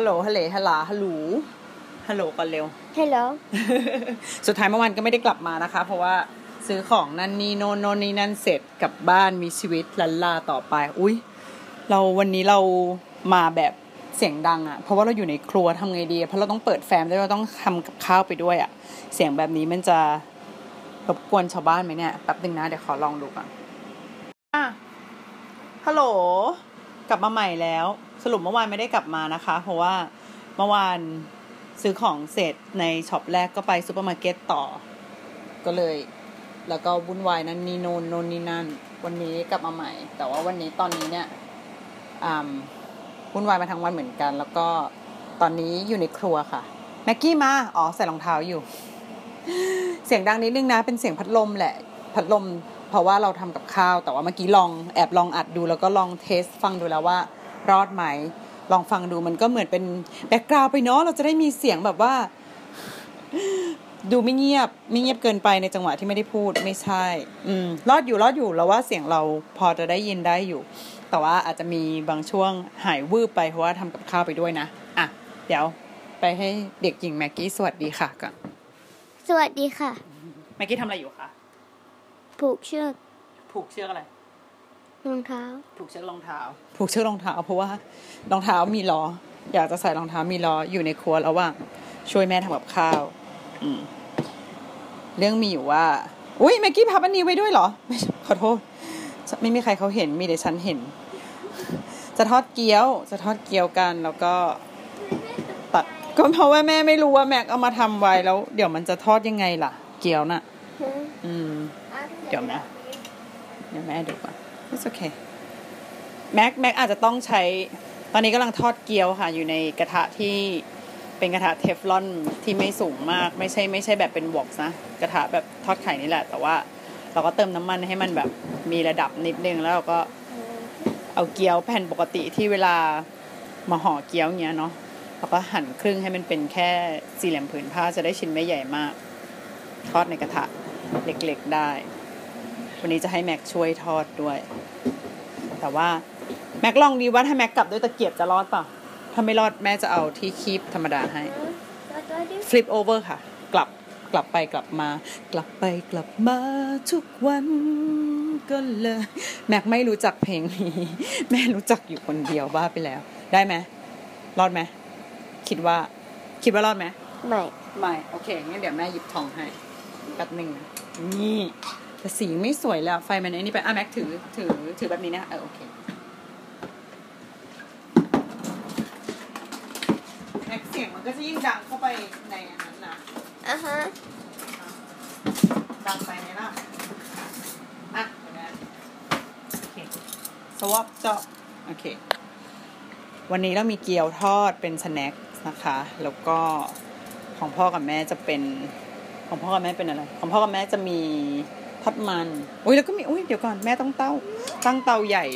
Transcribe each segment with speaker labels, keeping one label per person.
Speaker 1: ฮัลโหลฮัลโหลฮัลโหลฮัลโหลฮัลโหลก่อนเร็ว
Speaker 2: Hello
Speaker 1: สุดท้ายเมื่อวานก็ไม่ได้กลับมานะคะ เพราะว่าซื้อของนั่นนี่โน่นโน่นนี่นั่นเสร็จกลับบ้านมีชีวิตลันลาต่อไป อุ้ยเราวันนี้เรามาแบบเสียงดังอะ่ะ เพราะว่าเราอยู่ในครัวทำไงดีเพราะเราต้องเปิดแฟมด้วยเราต้องทำกับข้าวไปด้วยอะ่ะ เสียงแบบนี้มันจะรบกวนชาวบ้านไหมเนี่ยแป๊บนึงนะเดี๋ยวขอลองดูก่อนอะฮัลโหลกลับมาใหม่แล้ว สรุปเมื่อวานไม่ได้กลับมานะคะ เพราะว่าเมื่อวานซื้อของเสร็จใน shop แรกก็ไปซูเปอร์มาร์เก็ตต่อ ก็เลย แล้วก็วุ่นวายนั่นนี่โนนโนนนี่นั่น วันนี้กลับมาใหม่ แต่ว่าวันนี้ตอนนี้เนี่ยอ่าวุ่นวายมาทั้งวันเหมือนกัน แล้วก็ตอนนี้อยู่ในครัวค่ะแม็กกี้มาอ๋อใส่รองเท้าอยู่ เสียงดังนิดนึงนะ เป็นเสียงพัดลมแหละ พัดลม เพราะว่าเราทำกับข้าว แต่ว่าเมื่อกี้ลองแอบลองอัดดูแล้วก็ลอง test ฟังดูแล้วว่า รอดไหม ลองฟังดูมันก็เหมือนเป็น background ไปเนาะเราจะได้มีเสียงแบบว่า ดูไม่เงียบ ไม่เงียบเกินไปในจังหวะที่ไม่ได้พูดไม่ใช่ อืม รอดอยู่รอดอยู่แล้วว่าเสียงเราพอจะได้ยินได้อยู่ แต่ว่าอาจจะมีบางช่วงหายวูบไปเพราะว่าทำกับข้าวไปด้วยนะอะเดี๋ยวไปให้เด็กหญิงแม็กกี้สวัสดีค่ะก่อน
Speaker 2: สวัสดีค่ะ
Speaker 1: แม็กกี้ทำอะไรอยู่คะ
Speaker 2: ผูกเชือก
Speaker 1: ผูกเชือกอะไร
Speaker 2: รองเท้า
Speaker 1: ผูกเชือกรองเท้า ผูกเชือกรองเท้าเพราะว่ารองเท้ามีล้อ อยากจะใส่รองเท้ามีล้ออยู่ในครัวระหว่างช่วยแม่ทำกับข้าว อืม เรื่องมีอยู่ว่า อุ้ยแม็กกี้พับอันนี้ไว้ด้วยเหรอ ไม่ใช่ขอโทษ ไม่มีใครเขาเห็น มีแต่ฉันเห็น จะทอดเกี๊ยว จะทอดเกี๊ยวกัน แล้วก็ตัด ก็เพราะว่าแม่ไม่รู้ว่าแม็กเอามาทำไว้แล้ว เดี๋ยวมันจะทอดยังไงล่ะ เกี๊ยวน่ะ อืม เดี๋ยวนะ เดี๋ยวแม่ดูก่อน it's okay แม็กแม็กอาจจะต้องใช้ ตอนนี้กำลังทอดเกี๊ยวค่ะ อยู่ในกระทะที่เป็นกระทะเทฟลอนที่ไม่สูงมาก ไม่ใช่ไม่ใช่แบบเป็นวอกนะ กระทะแบบทอดไข่นี่แหละ แต่ว่าเราก็เติมน้ำมันให้มันแบบมีระดับนิดนึง แล้วเราก็เอาเกี๊ยวแผ่นปกติที่เวลามาห่อเกี๊ยวเงี้ยเนาะเราก็หั่นครึ่งให้มันเป็นแค่สี่เหลี่ยมผืนผ้าจะได้ชิ้นไม่ใหญ่มาก ทอดในกระทะเล็กๆได้ วันนี้จะให้แม็กช่วยทอดด้วย แต่ว่าแม็กลองดีว่าถ้าแม็กกลับด้วยตะเกียบจะรอดเปล่า ถ้าไม่รอดแม่จะเอาที่คีบธรรมดาให้ ฟลิปโอเวอร์ค่ะ กลับกลับไปกลับมา กลับไปกลับมาทุกวันก็เลย แม็กไม่รู้จักเพลงนี้ แม่รู้จักอยู่คนเดียวบ้าไปแล้ว ได้ไหมรอดไหมคิดว่า คิดว่ารอดไหม
Speaker 2: ไม่
Speaker 1: ไม่ โอเคงั้นเดี๋ยวแม่หยิบทองให้แป๊บหนึ่งนะนี่ แต่สีไม่สวยแล้วไฟมันไอ้นี่ไปอะแม็กถือถือถือแบบนี้นะเออโอเคแม็กเสียงมันก็จะยิ่งดังเข้าไปในอันนั้นนะ
Speaker 2: อะฮะ
Speaker 1: ดังไปไหมล่ะอะเดี๋ยวนะโอเคสวอปเจาะโอเค วันนี้เรามีเกี๊ยวทอดเป็นสแน็คนะคะ แล้วก็ของพ่อกับแม่จะเป็นของพ่อกับแม่เป็นอะไร ของพ่อกับแม่จะมี ทอดมันอุ้ยแล้วก็มีอุ้ยเดี๋ยวก่อนแม่ต้องเต้า ตั้งเตาใหญ่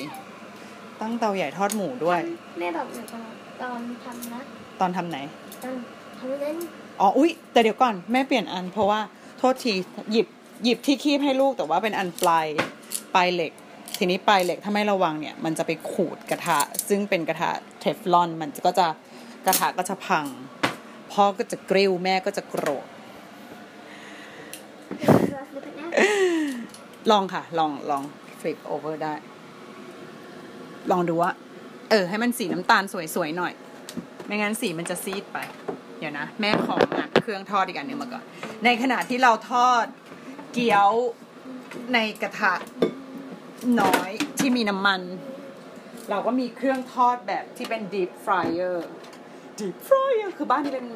Speaker 1: ตั้งเตาใหญ่ทอดหมูด้วย
Speaker 2: แม่บอกหนูตอนทำนะ
Speaker 1: ตอนทำไหน
Speaker 2: ตอนทำนั้น
Speaker 1: อ๋ออุ้ยแต่เดี๋ยวก่อนแม่เปลี่ยนอันเพราะว่าโทษทีหยิบหยิบที่คีบให้ลูกแต่ว่าเป็นอันปลายปลายเหล็ก ทีนี้ปลายเหล็กถ้าไม่ระวังเนี่ย มันจะไปขูดกระทะ ซึ่งเป็นกระทะเทฟลอน มันก็จะกระทะก็จะพังพ่อก็จะกริ้วแม่ก็จะโกรธ ลองค่ะ ลองลองฟลิปโอเวอร์ได้ ลองดูว่า เออ ให้มันสีน้ำตาลสวยๆหน่อย ไม่งั้นสีมันจะซีดไป เดี๋ยวนะ แม่ของอะเครื่องทอดอีกอันหนึ่งมาก่อน ในขณะที่เราทอดเกี๊ยวในกระทะน้อยที่มีน้ำมัน เราก็มีเครื่องทอดแบบที่เป็น deep fryer deep fryer คือบ้านที่เป็น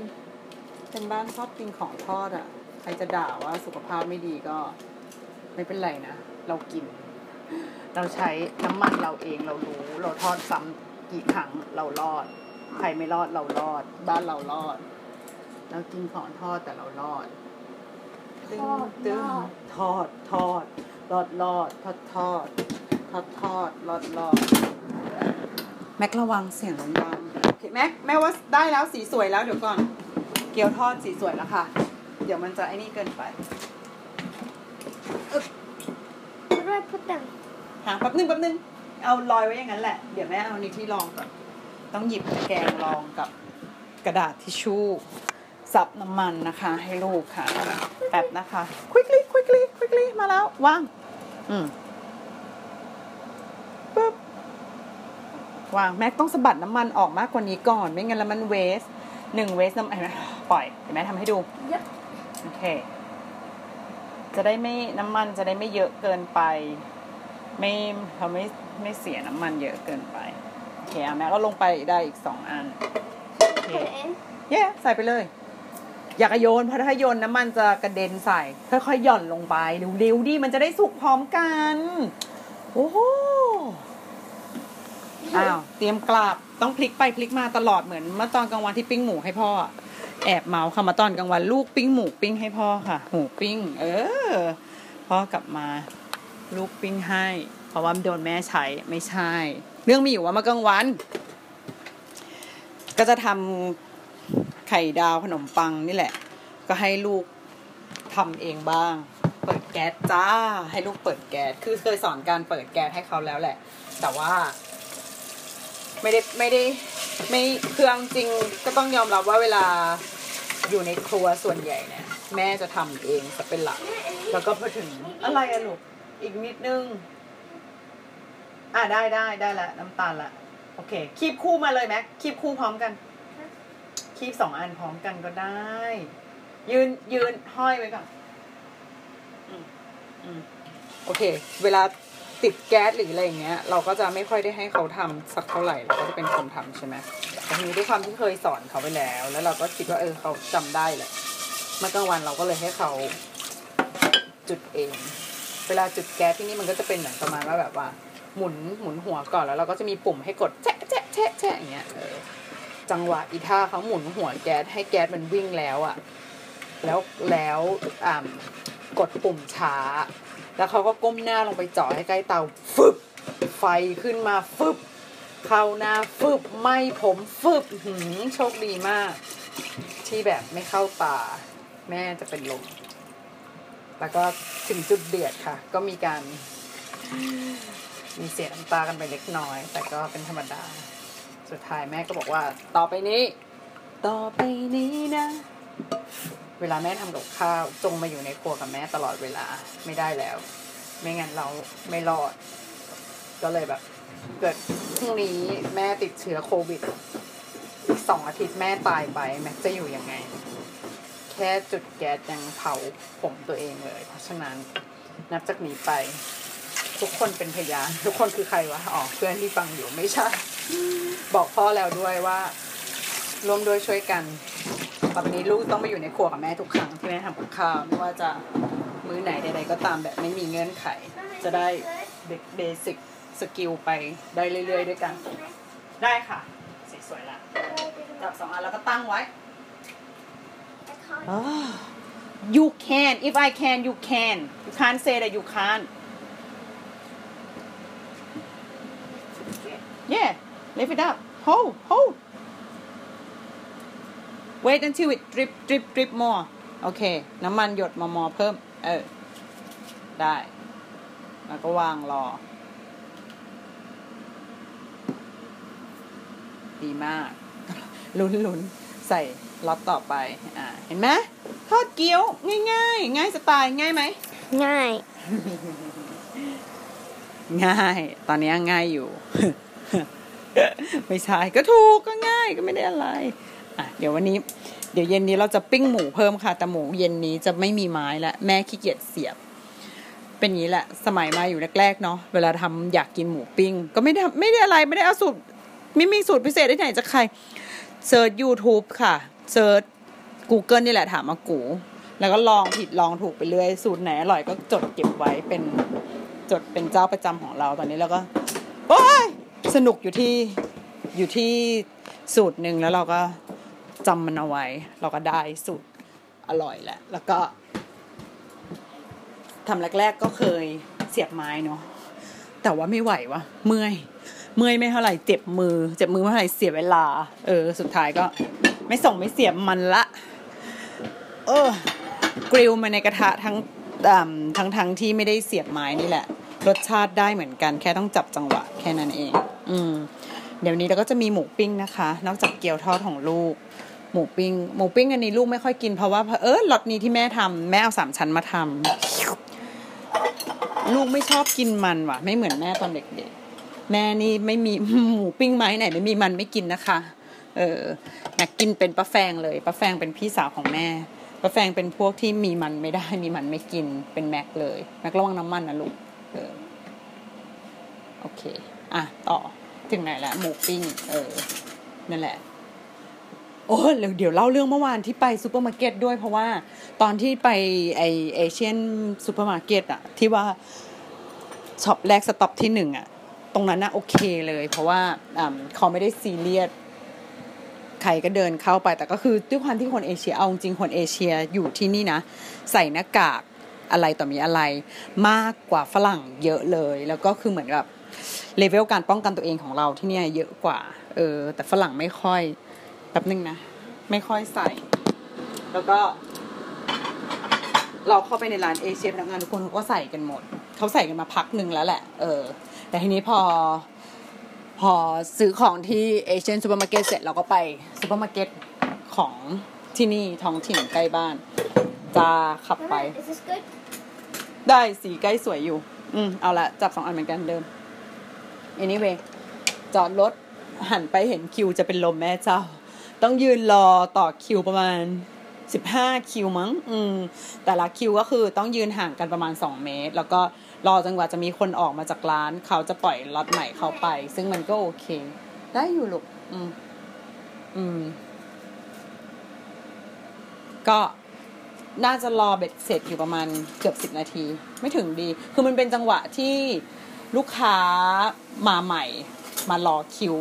Speaker 1: เป็นบ้านชอบกินของทอดอะ ใครจะด่าว่าสุขภาพไม่ดีก็ ไม่เป็นไรนะ เรากิน เราใช้น้ำมันเราเองเรารู้ เราทอดซ้ำกี่ครั้งเรารอด ใครไม่รอดเรารอด บ้านเรารอด เรากินของทอดแต่เรารอดตึ้งตึ้งทอดทอดรอดรอดทอดทอดทอดทอดรอดรอดแม็กระวังเสียงดังๆโอเคแม็กแม่ว่าได้แล้วสีสวยแล้วเดี๋ยวก่อน เกี๊ยวทอดสีสวยแล้วค่ะ เดี๋ยวมันจะไอ้นี่เกินไป
Speaker 2: รอย พุดดัง
Speaker 1: หาแป๊บนึงแป๊บนึงเอาลอยไว้อย่างนั้นแหละ เดี๋ยวแม่เอานี่ที่รองก่อนตต้องหยิบตะแกรงรองกับกระดาษทิชชู่ซับน้ำมันนะคะ ให้ลูกค่ะแป๊บนะคะ quickly quickly quickly มาแล้ววาง อืมปึ๊บวางแม็กต้องสะบัดน้ำมันออกมากกว่านี้ก่อน ไม่งั้นแล้วมันเวสหนึ่งเวสน้ำเห็นไหมปล่อยเดี๋ยวแม่ทำให้ดู
Speaker 2: ยับ
Speaker 1: โอเค จะได้ไม่น้ำมันจะได้ไม่เยอะเกินไป ไม่เราไม่ไม่เสียน้ำมันเยอะเกินไปโอเคอะแม่ก็ลงไปได้อีกสองอันโอเค
Speaker 2: เห็น
Speaker 1: เย้ใส่ไปเลย อยากจะโยนเพราะถ้าโยนน้ำมันจะกระเด็นใส่ ค่อยๆหย่อนลงไปเร็วๆดิมันจะได้สุกพร้อมกันโอ้โหอ้าวเตรียมกลับต้องพลิกไปพลิกมาตลอดเหมือนเมื่อตอนกลางวันที่ปิ้งหมูให้พ่ออะ แอบเมาค่ะมาตอนกลางวันลูกปิ้งหมูปิ้งให้พ่อค่ะ หมูปิ้ง เออ พ่อกลับมา ลูกปิ้งให้ เพราะว่าโดนแม่ใช้ไม่ใช่ เรื่องมีอยู่ว่ามื่อกลางวัน ก็จะทำไข่ดาวขนมปังนี่แหละ ก็ให้ลูกทำเองบ้าง เปิดแก๊สจ้า ให้ลูกเปิดแก๊สคือเคยสอนการเปิดแก๊สให้เขาแล้วแหละ แต่ว่า ไม่ได้ไม่ได้ไม่เครื่องจริงก็ต้องยอมรับว่าเวลาอยู่ในครัวส่วนใหญ่เนี่ยแม่จะทำเองจะเป็นหลัก แล้วก็พอถึงอะไรอะลูกอีกนิดนึง อะได้ได้ได้ละน้ำตาลละโอเค คีบคู่มาเลยแม็กคีบคู่พร้อมกัน คีบสองอันพร้อมกันก็ได้ ยืนยืนห้อยไว้ก่อนอืมอืมโอเค เวลา ติดแก๊สหรืออะไรอย่างเงี้ย เราก็จะไม่ค่อยได้ให้เขาทำสักเท่าไหร่เราก็จะเป็นคนทำใช่ไหมแต่ทีนี้ด้วยความที่เคยสอนเขาไปแล้ว แล้วเราก็คิดว่าเออเขาจำได้แหละเมื่อกลางวันเราก็เลยให้เขาจุดเอง เวลาจุดแก๊สที่นี่มันก็จะเป็นเหมือนประมาณว่าแบบว่าหมุนหมุนหัวก่อนแล้วเราก็จะมีปุ่มให้กดแชะแชะแชะแชะอย่างเงี้ยเออจังหวะอีท่าเขาหมุนหัวแก๊สให้แก๊สมันวิ่งแล้วอะแล้วแล้วอ่ากดปุ่มช้า แล้วเขาก็ก้มหน้าลงไปจาะให้ใกล้เตาฟึบ ไฟขึ้นมาฟึบ เข้าหน้าฟึบไหมผมฟึบหือโชคดีมาก ที่แบบไม่เข้าตาแม่จะเป็นลมแล้วก็ถึงจุดเดือดค่ะ ก็มีการ มีเสียน้ำตากันไปเล็กน้อย แต่ก็เป็นธรรมดา สุดท้ายแม่ก็บอกว่า ต่อไปนี้ ต่อไปนี้นะ เวลาแม่ทำกับข้าวจงมาอยู่ในครัวกับแม่ตลอดเวลาไม่ได้แล้ว ไม่งั้นเราไม่รอด ก็เลยแบบ เกิดพรุ่งนี้แม่ติดเชื้อโควิดอีกสองอาทิตย์แม่ตายไปแม็กจะอยู่ยังไง แค่จุดแก๊สยังเผาผมตัวเองเลย เพราะฉะนั้นนับจากนี้ไป ทุกคนเป็นพยานทุกคนคือใครวะอ๋อเพื่อนที่ฟังอยู่ไม่ใช่ บอกพ่อแล้วด้วยว่าร่วมด้วยช่วยกัน ต่อไปนี้ลูกต้องไปอยู่ในครัวกับแม่ทุกครั้งที่แม่ทำกับข้าวไม่ว่าจะมื้อไหนใดๆก็ตามแบบไม่มีเงื่อนไข จะได้เด็ก basic skill ไปได้เรื่อยๆ ด้วยกัน ได้ค่ะสีสวยละจับสองอันแล้วก็ตั้งไว้ Ah, you can if I can you can you can't say that you can't yeah lift it up hold hold wait until it drip drip drip more โอเค น้ำมันหยดมอมอเพิ่ม เออ ได้ แล้วก็วางรอ ดีมาก ลุ้นลุ้นใส่ล็อตต่อไป อ่า เห็นไหมทอดเกี๊ยว ง่ายๆ ง่ายสไตล์ง่ายไหม
Speaker 2: ง่าย
Speaker 1: ง่าย ตอนนี้ง่ายอยู่ ไม่ใช่ ก็ถูกก็ง่ายก็ไม่ได้อะไร อะเดี๋ยววันนี้ เดี๋ยวเย็นนี้เราจะปิ้งหมูเพิ่มค่ะ แต่หมูเย็นนี้จะไม่มีไม้ล้วแม่ขี้เกียจเสียบ เป็นอย่างนี้แหละ สมัยมาอยู่แรกๆเนาะเวลาทำอยากกินหมูปิ้ง ก็ไม่ได้ไม่ได้อะไรไม่ได้เอาสูตรไม่มีสูตรพิเศษที่ไหนจากใครเซิร์ช YouTube ค่ะเซิร์ช Google นี่แหละถามอากู๋ แล้วก็ลองผิดลองถูกไปเรื่อย สูตรไหนอร่อยก็จดเก็บไว้เป็นจดเป็นเจ้าประจำของเราตอนนี้แล้วก็โอ้ยสนุกอยู่ที่อยู่ที่สูตรหนึ่งแล้วเราก็ จำมันเอาไว้ เราก็ได้สูตรอร่อยแหละ แล้วก็ทำแรกๆก็เคยเสียบไม้เนาะแต่ว่าไม่ไหววะเมื่อย เมื่อยไม่เท่าไหร่เจ็บมือ เจ็บมือไม่เท่าไหร่เสียเวลา เออ สุดท้ายก็ ไม่ส่งไม่เสียบมันละ เออกริลมาในกระทะทั้งทั้งทั้งที่ไม่ได้เสียบไม้นี่แหละ รสชาติได้เหมือนกัน แค่ต้องจับจังหวะแค่นั้นเอง อืมเดี๋ยวนี้เราก็จะมีหมูปิ้งนะคะ นอกจากเกี๊ยวทอดของลูก หมูปิ้งหมูปิ้งอันนี้ลูกไม่ค่อยกินเพราะว่าเออล็อตนี้ที่แม่ทำแม่เอาสามชั้นมาทำลูกไม่ชอบกินมันว่ะ ไม่เหมือนแม่ตอนเด็กๆ แม่นี่ไม่มีหมูปิ้งไม้ไหน ไม่มีมันไม่กินนะคะ เออแม็กกินเป็นป้าแฟงเลยป้าแฟงเป็นพี่สาวของแม่ป้าแฟงเป็นพวกที่มีมันไม่ได้มีมันไม่กินเป็นแม็กเลยแม็กระวังน้ำมันนะลูกเออโอเค อะ ต่อ ถึงไหนแล้วหมูปิ้ง เออ นั่นแหละ โอ้เดี๋ยวเดี๋ยวเล่าเรื่องเมื่อวานที่ไปซูเปอร์มาร์เก็ตด้วยเพราะว่าตอนที่ไปไอ Asian supermarket อะที่ว่า stop แรก stop ที่หนึ่งอะตรงนั้นน่ะโอเคเลย เพราะว่าเขาไม่ได้ซีเรียสใครก็เดินเข้าไปแต่ก็คือด้วยความที่คนเอเชียเอาจริงคนเอเชียอยู่ที่นี่นะ ใส่หน้ากากอะไรต่อมีอะไร มากกว่าฝรั่งเยอะเลย แล้วก็คือเหมือนกับเลเวลการป้องกันตัวเองของเราที่เนี่ยเยอะกว่าเออแต่ฝรั่งไม่ค่อย แป๊บนึงนะ ไม่ค่อยใส่ แล้วก็ เราเข้าไปในร้านเอเชียพนักงานทุกคนเขาก็ใส่กันหมด เขาใส่กันมาพักหนึ่งแล้วแหละ เออ แต่ทีนี้พอ พอซื้อของที่ Asian supermarket เสร็จเราก็ไปซูเปอร์มาร์เก็ตของที่นี่ท้องถิ่นใกล้บ้าน จะขับไป
Speaker 2: Alright, is this good?
Speaker 1: ได้สีใกล้สวยอยู่ อืมเอาละจับสองอันเหมือนกันเดิม anyway จอดรถหันไปเห็นคิวจะเป็นลมแม่เจ้า ต้องยืนรอต่อคิวประมาณสิบห้าคิวมั้ง อืม แต่ละคิวก็คือต้องยืนห่างกันประมาณสองเมตร แล้วก็รอจนกว่าจะมีคนออกมาจากร้าน เขาจะปล่อยล็อตใหม่เข้าไป ซึ่งมันก็โอเค ได้อยู่ลูก อืม อืม ก็น่าจะรอเบ็ดเสร็จอยู่ประมาณเกือบสิบนาที ไม่ถึงดี คือมันเป็นจังหวะที่ลูกค้ามาใหม่ มารอคิว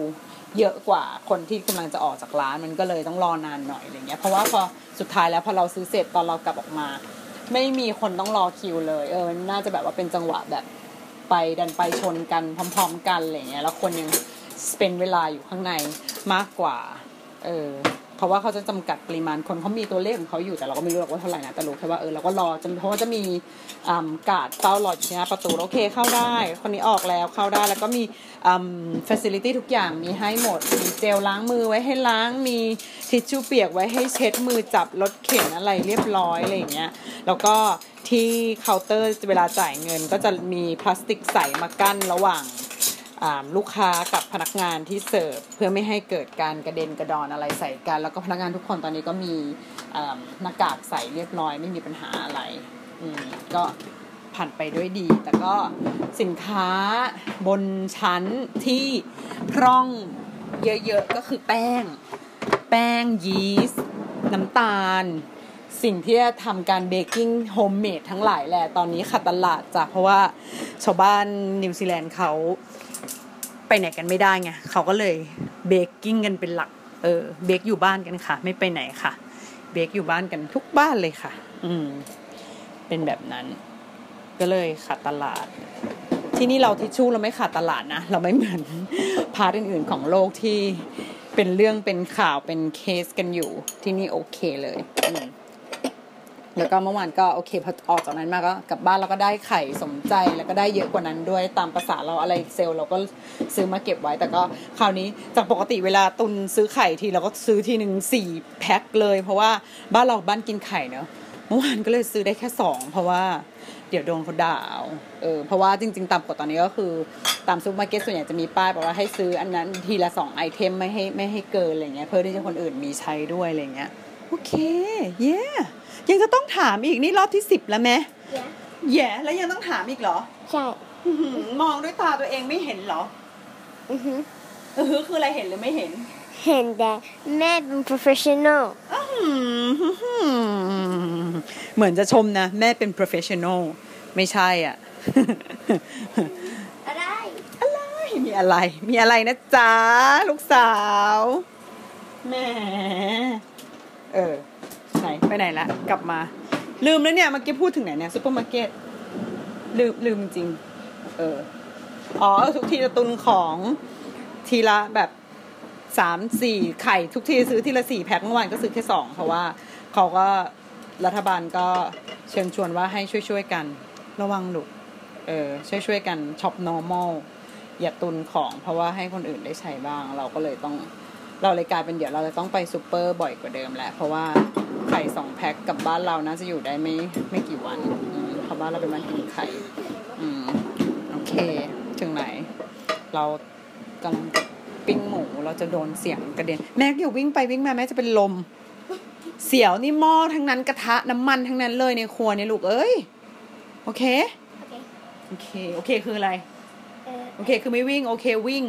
Speaker 1: เยอะกว่าคนที่กำลังจะออกจากร้านมันก็เลยต้องรอนานหน่อยอะไรเงี้ยเพราะว่าพอสุดท้ายแล้วพอเราซื้อเสร็จตอนเรากลับออกมา ไม่มีคนต้องรอคิวเลยเออมันน่าจะแบบว่าเป็นจังหวะแบบไปดันไปชนกันพร้อม ๆ กันอะไรเงี้ยแล้วคนยังเป็นเวลาอยู่ข้างในมากกว่าเออ เพราะว่าเขาจะจำกัดปริมาณคนเขามีตัวเลขของเขาอยู่แต่เราก็ไม่รู้หรอกว่าเท่าไหร่นะแต่รู้แค่ว่าเออเราก็รอจนเพราะว่าจะมีอ่ากาดเฝ้ารออยู่ที่หน้าประตูโอเคเข้าได้ คนนี้ออกแล้วเข้าได้แล้วก็มีอ่า facility ทุกอย่างมีให้หมดมีเจลล้างมือไว้ให้ล้างมีทิชชู่เปียกไว้ให้เช็ดมือจับรถเข็นอะไรเรียบร้อยอะไรอย่างเงี้ยแล้วก็ที่เคาน์เตอร์เวลาจ่ายเงินก็จะมีพลาสติกใสมากั้นระหว่าง ลูกค้ากับพนักงานที่เสิร์ฟเพื่อไม่ให้เกิดการกระเด็นกระดอนอะไรใส่กัน แล้วก็พนักงานทุกคนตอนนี้ก็มีหน้ากากใส่เรียบร้อยไม่มีปัญหาอะไรก็ผ่านไปด้วยดี แต่ก็สินค้าบนชั้นที่พร่องเยอะๆก็คือแป้ง แป้งยีสต์น้ำตาล สิ่งที่จะทำการ baking homemade ทั้งหลายแหละตอนนี้ขาดตลาดจ้ะเพราะว่าชาวบ้านนิวซีแลนด์เขา ไปไหนกันไม่ได้ไงเขาก็เลยbaking กันเป็นหลัก เออ bake อยู่บ้านกันค่ะ ไม่ไปไหนค่ะ bake อยู่บ้านกันทุกบ้านเลยค่ะ อืม เป็นแบบนั้น ก็เลยขาดตลาด ที่นี่เราทิชชู่เราไม่ขาดตลาดนะ เราไม่เหมือน part อื่นๆของโลกที่เป็นเรื่องเป็นข่าวเป็นเคสกันอยู่ ที่นี่โอเคเลยอืม แล้วก็เมื่อวานก็โอเคพอออกจากนั้นมาก็กลับบ้านเราก็ได้ไข่สมใจแล้วก็ได้เยอะกว่านั้นด้วยตามประสาเราอะไรเซลล์เราก็ซื้อมาเก็บไว้ แต่ก็คราวนี้จากปกติเวลาตุนซื้อไข่ทีเราก็ซื้อทีหนึ่งสี่แพ็คเลย เพราะว่าบ้านเราบ้านกินไข่เนอะเมื่อวานก็เลยซื้อได้แค่สองเพราะว่าเดี๋ยวโดนเขาด่าเออเพราะว่าจริง ๆ ตามกฎตอนนี้ก็คือตามซูเปอร์มาร์เก็ตส่วนใหญ่จะมีป้ายบอกว่าให้ซื้ออันนั้นทีละสอง item ไม่ให้ไม่ให้เกินอะไรเงี้ยเพื่อที่จะคนอื่นมีใช้ด้วยอะไรเงี้ยโอเคเย้ ยังจะต้องถามอีกนี่รอบที่สิบแล้วไหม
Speaker 2: Yeah.
Speaker 1: แย่แล้วยังต้องถามอีกเหรอ
Speaker 2: ใช่
Speaker 1: อื้อหือมองด้วยตาตัวเองไม่เห็นเหรอ
Speaker 2: อือฮึ
Speaker 1: เออคืออะไรเห็นหรือไม่เห็น
Speaker 2: เห็นแต่แม่เป็น professional
Speaker 1: อื้อหือเหมือนจะชมนะ แม่เป็น professional ไม่ใช่อะ
Speaker 2: อะไร
Speaker 1: อะไร มีอะไร มีอะไรนะจ๊ะ ลูกสาวแหมเออ ไหนไปไหนละกลับมา ลืมแล้วเนี่ยเมื่อกี้พูดถึงไหนเนี่ยซูเปอร์มาร์เก็ตลืมลืมจริง เอออ๋อทุกทีจะตุนของทีละแบบสามสี่ไข่ทุกทีซื้อทีละสี่แพ็คเมื่อวานก็ซื้อแค่สองเพราะว่าเขาก็รัฐบาลก็เชิญชวนว่าให้ช่วยๆกันระวังลูกเออช่วยช่วยๆกันช็อป normal อย่าตุนของเพราะว่าให้คนอื่นได้ใช้บ้าง เราก็เลยต้อง เราเลยกลายเป็นเดี๋ยวเราจะต้องไปซูเปอร์บ่อยกว่าเดิมแหละ เพราะว่าไข่สองแพ็คกับบ้านเราน่าจะอยู่ได้ไม่ไม่กี่วันอืมเพราะบ้านเราเป็นบ้านกินไข่ อืมโอเค ถึงไหน เรากำลังจะปิ้งหมูเราจะโดนเสียงกระเด็นแม็กอย่าวิ่งไปวิ่งมาแม่จะเป็นลม เสียวนี่หม้อทั้งนั้นกระทะน้ำมันทั้งนั้นเลยในครัวเนี่ยลูกเอ้ยโอเค
Speaker 2: Okay.
Speaker 1: โอเค โอเค คืออะไร
Speaker 2: Uh,
Speaker 1: โอเค คือไม่วิ่ง โอเค วิ่ง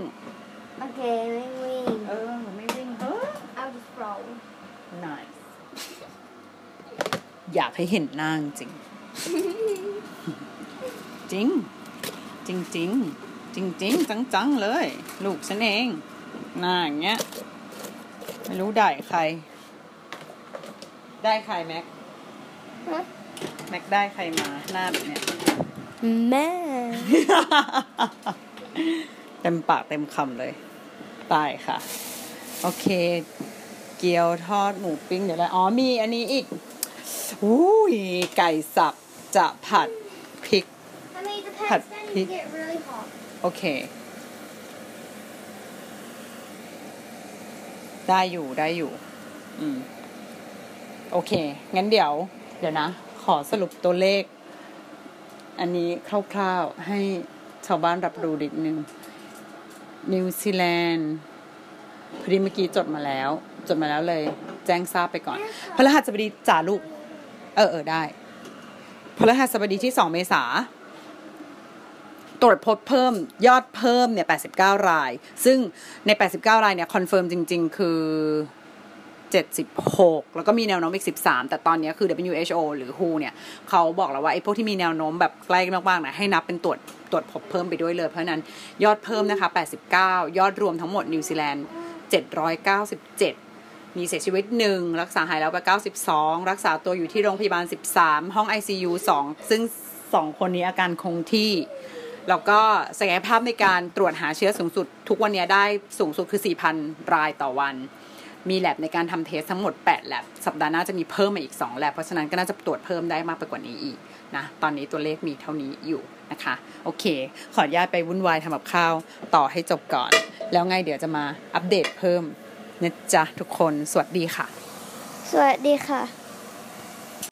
Speaker 2: okay, let me wing.
Speaker 1: เออ ไม่วิ่งเออ
Speaker 2: I'll just roll.
Speaker 1: nice อยากให้เห็นหน้าจริง จริง จริงจริงจริงจริงจังจังๆเลย ลูกฉันเองหน้าอย่างเงี้ย ไม่รู้ได้ใคร ได้ใครแม็ก
Speaker 2: Huh?
Speaker 1: แม็กได้ใครมาหน้าแบบเนี้ย
Speaker 2: Man.
Speaker 1: เต็มปากเต็มคำเลยตายค่ะ โอเค เกี๊ยวทอดหมูปิ้งเดี๋ยวอะไรอ๋อมีอันนี้อีก อุ้ยไก่สับจะผัดพริก
Speaker 2: I mean, the
Speaker 1: Had
Speaker 2: pets then
Speaker 1: pig.
Speaker 2: get really hot.
Speaker 1: โอเค ได้อยู่ได้อยู่ อืม โอเค งั้นเดี๋ยว เดี๋ยวนะ ขอสรุปตัวเลข อันนี้คร่าวๆ ให้ชาวบ้านรับรู้นิดนึง นิวซีแลนด์พอดีเมื่อกี้จดมาแล้ว จดมาแล้วเลย แจ้งทราบไปก่อนพฤหัสบดีจ่าลูก เออเออได้พฤหัสบดีที่สองเมษาตรวจพบเพิ่มยอดเพิ่มเนี่ย 89 ราย ซึ่งใน 89 รายเนี่ย confirm จริง ๆ คือ 76 แล้วก็มีแนวโน้มอีก 13 แต่ตอนนี้คือ WHO หรือ WHO เนี่ย เขาบอกแล้วว่า ไอ้พวกที่มีแนวโน้มแบบใกล้มากๆนะให้นับเป็นตรวจตรวจพบเพิ่มไปด้วยเลย เพราะนั้นยอดเพิ่มนะคะ 89 ยอดรวมทั้งหมดนิวซีแลนด์ 797 มีเสียชีวิต 1 รักษาหายแล้วไป 92 รักษาตัวอยู่ที่โรงพยาบาล 13 ห้อง ICU 2 ซึ่ง 2 คนนี้อาการคงที่ แล้วก็ศักยภาพในการตรวจหาเชื้อสูงสุด ทุกวันนี้ได้สูงสุดคือ 4,000 รายต่อวัน มีแลบในการทำเทสทั้งหมด 8 แลบ สัปดาห์หน้าจะมีเพิ่มมาอีก 2 แลบ เพราะฉะนั้นก็น่าจะตรวจเพิ่มได้มากไปกว่านี้อีกนะ ตอนนี้ตัวเลขมีเท่านี้อยู่นะคะ โอเค ขออนุญาตไปวุ่นวายทำกับข้าว ต่อให้จบก่อน แล้วไงเดี๋ยวจะมาอัปเดตเพิ่ม นะจ๊ะทุกคน สวัสดีค่ะ
Speaker 2: สวัสดีค่ะ